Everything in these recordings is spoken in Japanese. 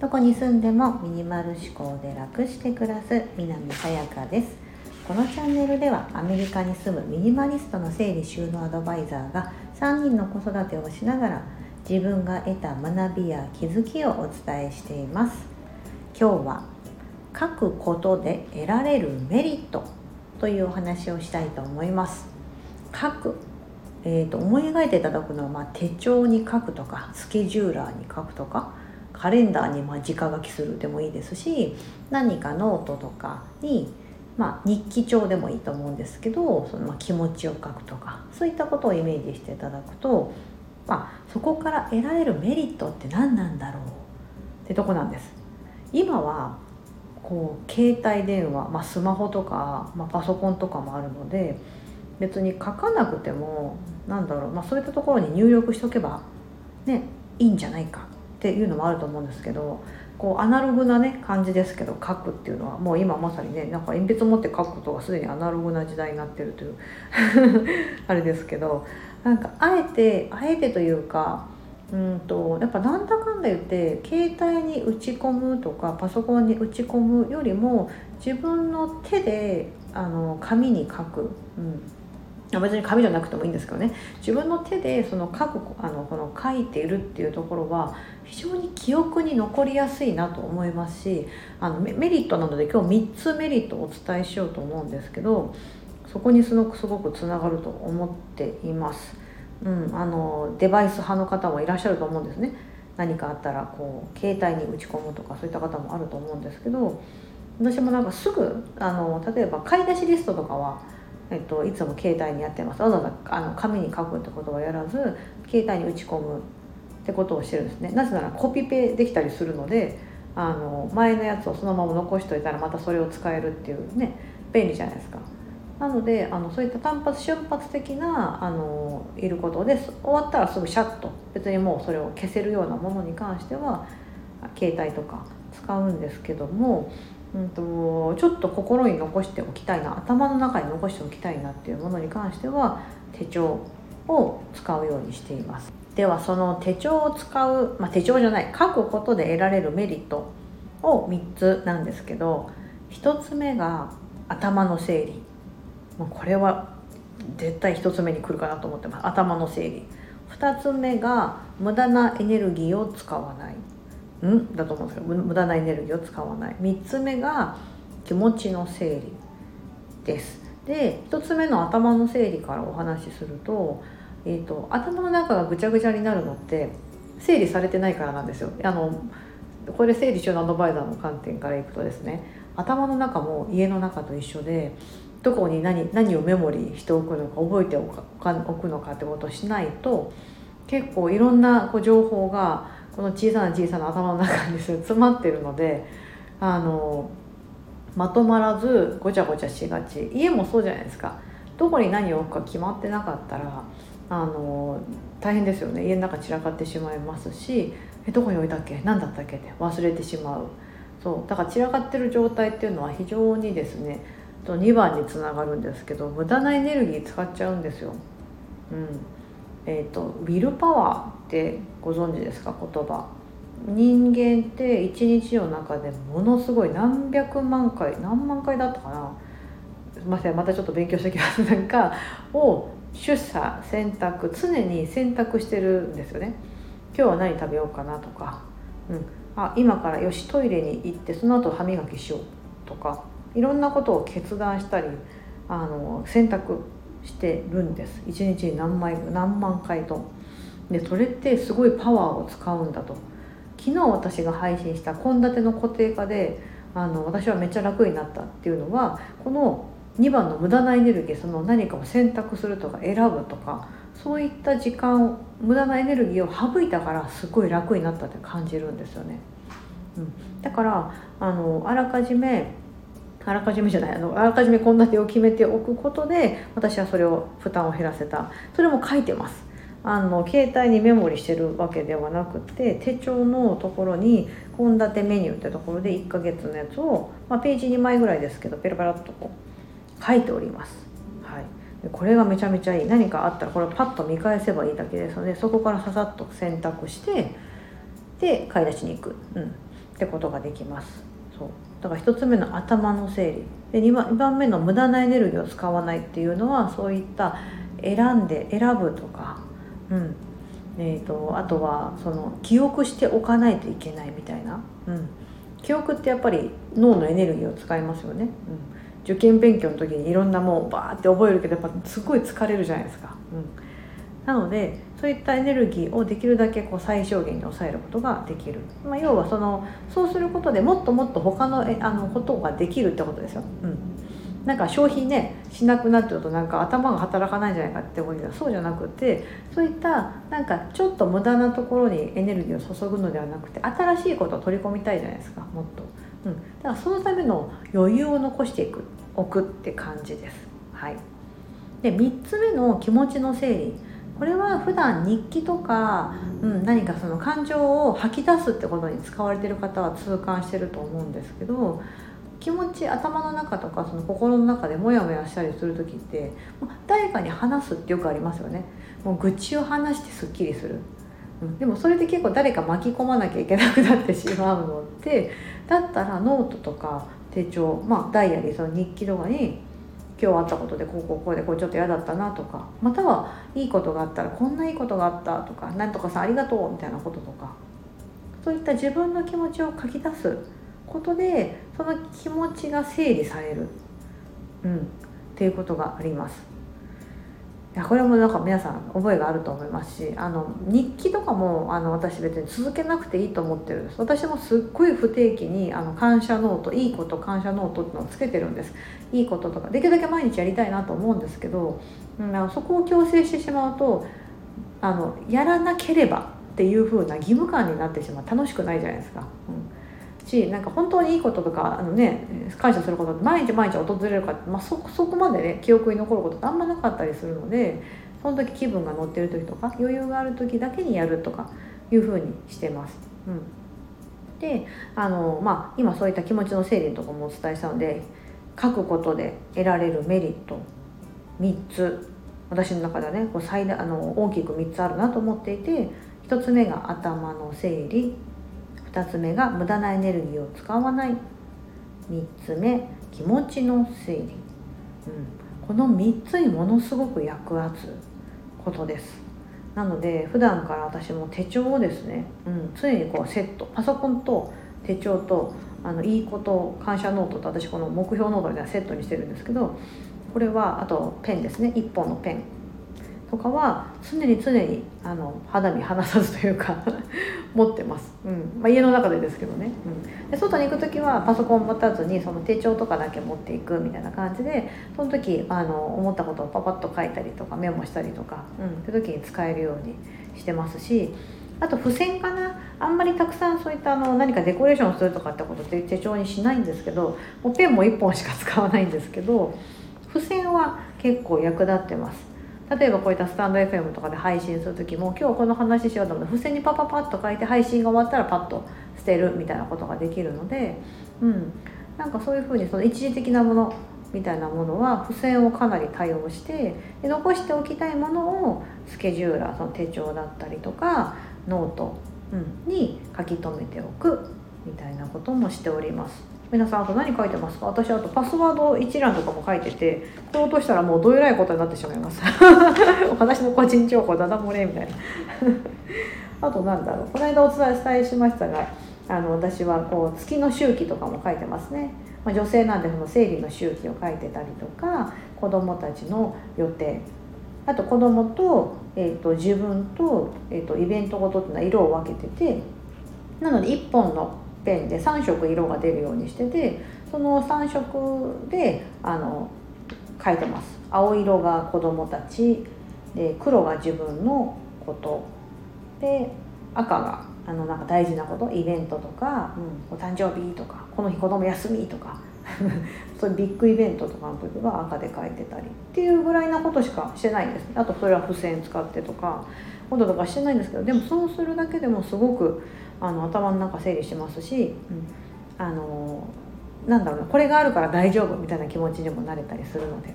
どこに住んでもミニマル思考で楽して暮らす南さやかです。このチャンネルではアメリカに住むミニマリストの整理収納アドバイザーが3人の子育てをしながら自分が得た学びや気づきをお伝えしています。今日は書くことで得られるメリットというお話をしたいと思います。書く、えーと、思い描いていただくのは、まあ、手帳に書くとかスケジューラーに書くとかカレンダーにまあ直書きするでもいいですし何かノートとかに、まあ、日記帳でもいいと思うんですけどそのまあ気持ちを書くとかそういったことをイメージしていただくと、まあ、そこから得られるメリットって何なんだろうってとこなんです。今はこう携帯電話、まあ、スマホとか、まあ、パソコンとかもあるので別に書かなくてもなんだろう、まあ、そういったところに入力しとけばねいいんじゃないかっていうのもあると思うんですけどこうアナログなね感じですけど書くっていうのはもう今まさにねなんか鉛筆持って書くことがすでにアナログな時代になってるという あれですけどなんかあえてあえてというかうんとやっぱなんだかんだ言って携帯に打ち込むとかパソコンに打ち込むよりも自分の手であの紙に書く、うん、別に紙じゃなくてもいいんですけどね自分の手でその書くあのこの書いているっていうところは非常に記憶に残りやすいなと思いますしあのメリットなので今日3つメリットをお伝えしようと思うんですけどそこにすごくすごくつながると思っています。うん、あのデバイス派の方もいらっしゃると思うんですね。何かあったらこう携帯に打ち込むとかそういった方もあると思うんですけど私もなんかすぐあの例えば買い出しリストとかはえっと、いつも携帯にやってます。わざわざあの紙に書くってことはやらず携帯に打ち込むってことをしてるんですね。なぜならコピペできたりするのであの前のやつをそのまま残しといたらまたそれを使えるっていうね便利じゃないですか。なのであのそういった単発瞬発的なあのいることで終わったらすぐシャッと別にもうそれを消せるようなものに関しては携帯とか使うんですけどもうんと、ちょっと心に残しておきたいな頭の中に残しておきたいなっていうものに関しては手帳を使うようにしています。ではその手帳を使う、まあ、手帳じゃない書くことで得られるメリットを3つなんですけど1つ目が頭の整理。もうこれは絶対1つ目に来るかなと思ってます。頭の整理。2つ目が無駄なエネルギーを使わない。ん？だと思うんですけど無駄なエネルギーを使わない。3つ目が気持ちの整理です。で1つ目の頭の整理からお話しすると,、えーと、頭の中がぐちゃぐちゃになるのって整理されてないからなんですよ。あのこれ整理収納アドバイザーの観点からいくとですね頭の中も家の中と一緒でどこに何何をメモリーしておくのか覚えておくのかってことをしないと結構いろんなこう情報がこの小さな小さな頭の中に詰まってるのであのまとまらずごちゃごちゃしがち。家もそうじゃないですか。どこに何を置くか決まってなかったらあの大変ですよね。家の中散らかってしまいますしえどこに置いたっけ？何だったっけ？って忘れてしまう。そう。だから散らかってる状態っていうのは非常にですねと2番につながるんですけど無駄なエネルギー使っちゃうんですよ。うん。えーと、ウィルパワー。ってご存知ですか？言葉。人間って一日の中でものすごい何百万回何万回だったかな？すみませんまたちょっと勉強してきますなんか？を出査選択常に選択してるんですよね。今日は何食べようかなとか、うん、あ今からよしトイレに行ってその後歯磨きしようとか。いろんなことを決断したりあの選択してるんです。1日に何枚何万回とでそれってすごいパワーを使うんだと。昨日私が配信した献立の固定化であの私はめっちゃ楽になったっていうのはこの2番の無駄なエネルギーその何かを選択するとか選ぶとかそういった時間を無駄なエネルギーを省いたからすごい楽になったって感じるんですよね。うん、だからあのあらかじめあらかじめじゃないあのあらかじめ献立を決めておくことで私はそれを負担を減らせた。それも書いてます。あの携帯にメモリしてるわけではなくて手帳のところに献立メニューってところで1ヶ月のやつを、まあ、ページ2枚ぐらいですけどペラペラっとこう書いております、はい、これがめちゃめちゃいい。何かあったらこれをパッと見返せばいいだけですのでそこからささっと選択してで買い出しに行く、うん、ってことができます。そう。だから1つ目の頭の整理。で2番目の無駄なエネルギーを使わないっていうのはそういった選んで選ぶとか、うん。えーと、あとはその記憶しておかないといけないみたいな、うん、記憶ってやっぱり脳のエネルギーを使いますよね、うん、受験勉強の時にいろんなもんバーって覚えるけどやっぱすごい疲れるじゃないですか、うん、なのでそういったエネルギーをできるだけこう最小限に抑えることができる、まあ、要はそのそうすることでもっともっと他のえあのことができるってことですよ、うん、なんか消費ねしなくなっちゃうとなんか頭が働かないんじゃないかって思うけどそうじゃなくてそういったなんかちょっと無駄なところにエネルギーを注ぐのではなくて新しいことを取り込みたいじゃないですかもっと、うん、だからそのための余裕を残していく。置くって感じです。はい。で3つ目の気持ちの整理。これは普段日記とか、うん、何かその感情を吐き出すってことに使われてる方は痛感してると思うんですけど気持ち頭の中とかその心の中でモヤモヤしたりする時って誰かに話すってよくありますよね。もう愚痴を話してすっきりする、うん、でもそれで結構誰か巻き込まなきゃいけなくなってしまうのってだったらノートとか手帳まあダイヤリーその日記とかに今日あったことでこうこうこうでこうちょっと嫌だったなとかまたはいいことがあったらこんないいことがあったとかなんとかさんありがとうみたいなこととかそういった自分の気持ちを書き出すことでその気持ちが整理される、うん、っていうことがあります。いやこれもなんか皆さん覚えがあると思いますしあの日記とかもあの私別に続けなくていいと思ってるんです。私もすっごい不定期にあの感謝ノートいいこと感謝ノートってのをつけてるんです。いいこととかできるだけ毎日やりたいなと思うんですけど、うん、あのそこを強制してしまうとあのやらなければっていう風な義務感になってしまう。楽しくないじゃないですか。しなんか本当にいいこととかあの、ね、感謝することって毎日毎日訪れるかって、まあ、そそこまでね記憶に残ることってあんまなかったりするのでその時気分が乗ってる時とか余裕がある時だけにやるとかいうふうにしてます。うん、であの、まあ、今そういった気持ちの整理とかもお伝えしたので書くことで得られるメリット3つ。私の中ではねこう最大あの大きく3つあるなと思っていて1つ目が頭の整理。2つ目が無駄なエネルギーを使わない3つ目気持ちの整理、うん、この3つにものすごく役立つことです。なので普段から私も手帳をですね、うん、常にこうセットパソコンと手帳とあのいいこと感謝ノートと私この目標ノートみたいなセットにしてるんですけどこれはあとペンですね。1本のペン。とかは常に常にあの肌身離さずというか 持ってます、うん。まあ、家の中でですけどね、うん、で外に行く時はパソコン持たずにその手帳とかだけ持っていくみたいな感じでその時あの思ったことをパパッと書いたりとかメモしたりとか、うん、って時に使えるようにしてますしあと付箋かな。あんまりたくさんそういったあの何かデコレーションするとかってことって手帳にしないんですけどもうペンも1本しか使わないんですけど付箋は結構役立ってます例えばこういったスタンド FM とかで配信する時も今日この話しようと思って付箋にパパパッと書いて配信が終わったらパッと捨てるみたいなことができるので、うん、なんかそういうふうにその一時的なものみたいなものは付箋をかなり多用してで残しておきたいものをスケジューラーその手帳だったりとかノート、うん、に書き留めておくみたいなこともしております。皆さんあと何書いてますか？私あとパスワード一覧とかも書いててこれ落としたらもうどえらいことになってしまいます。私の個人情報ダダ漏れみたいな。あとなんだろう？この間お伝えしましたがあの私はこう月の周期とかも書いてますね、まあ、女性なんでその生理の周期を書いてたりとか子供たちの予定。あと子供と,、えーと、自分と,、えーとイベントごとっていうのは色を分けててなので1本のペンで3色色が出るようにしててその3色であの書いてます。青色が子どもたちで黒が自分のこと。で赤があのなんか大事なことイベントとか、うん、お誕生日とかこの日子供休みとか。そうビッグイベントとかの時は赤で書いてたりっていうぐらいなことしかしてないんですあとそれは付箋使ってとかこととかしてないんですけどでもそうするだけでもすごくあの頭の中整理しますし、うん、あのなんだろうなこれがあるから大丈夫みたいな気持ちにもなれたりするので。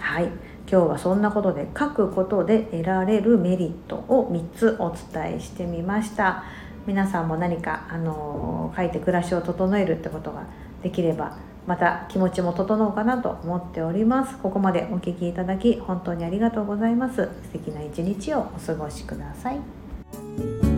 はい。今日はそんなことで書くことで得られるメリットを3つお伝えしてみました。皆さんも何かあの書いて暮らしを整えるってことができればまた気持ちも整うかなと思っております。ここまでお聞きいただき本当にありがとうございます。素敵な一日をお過ごしください。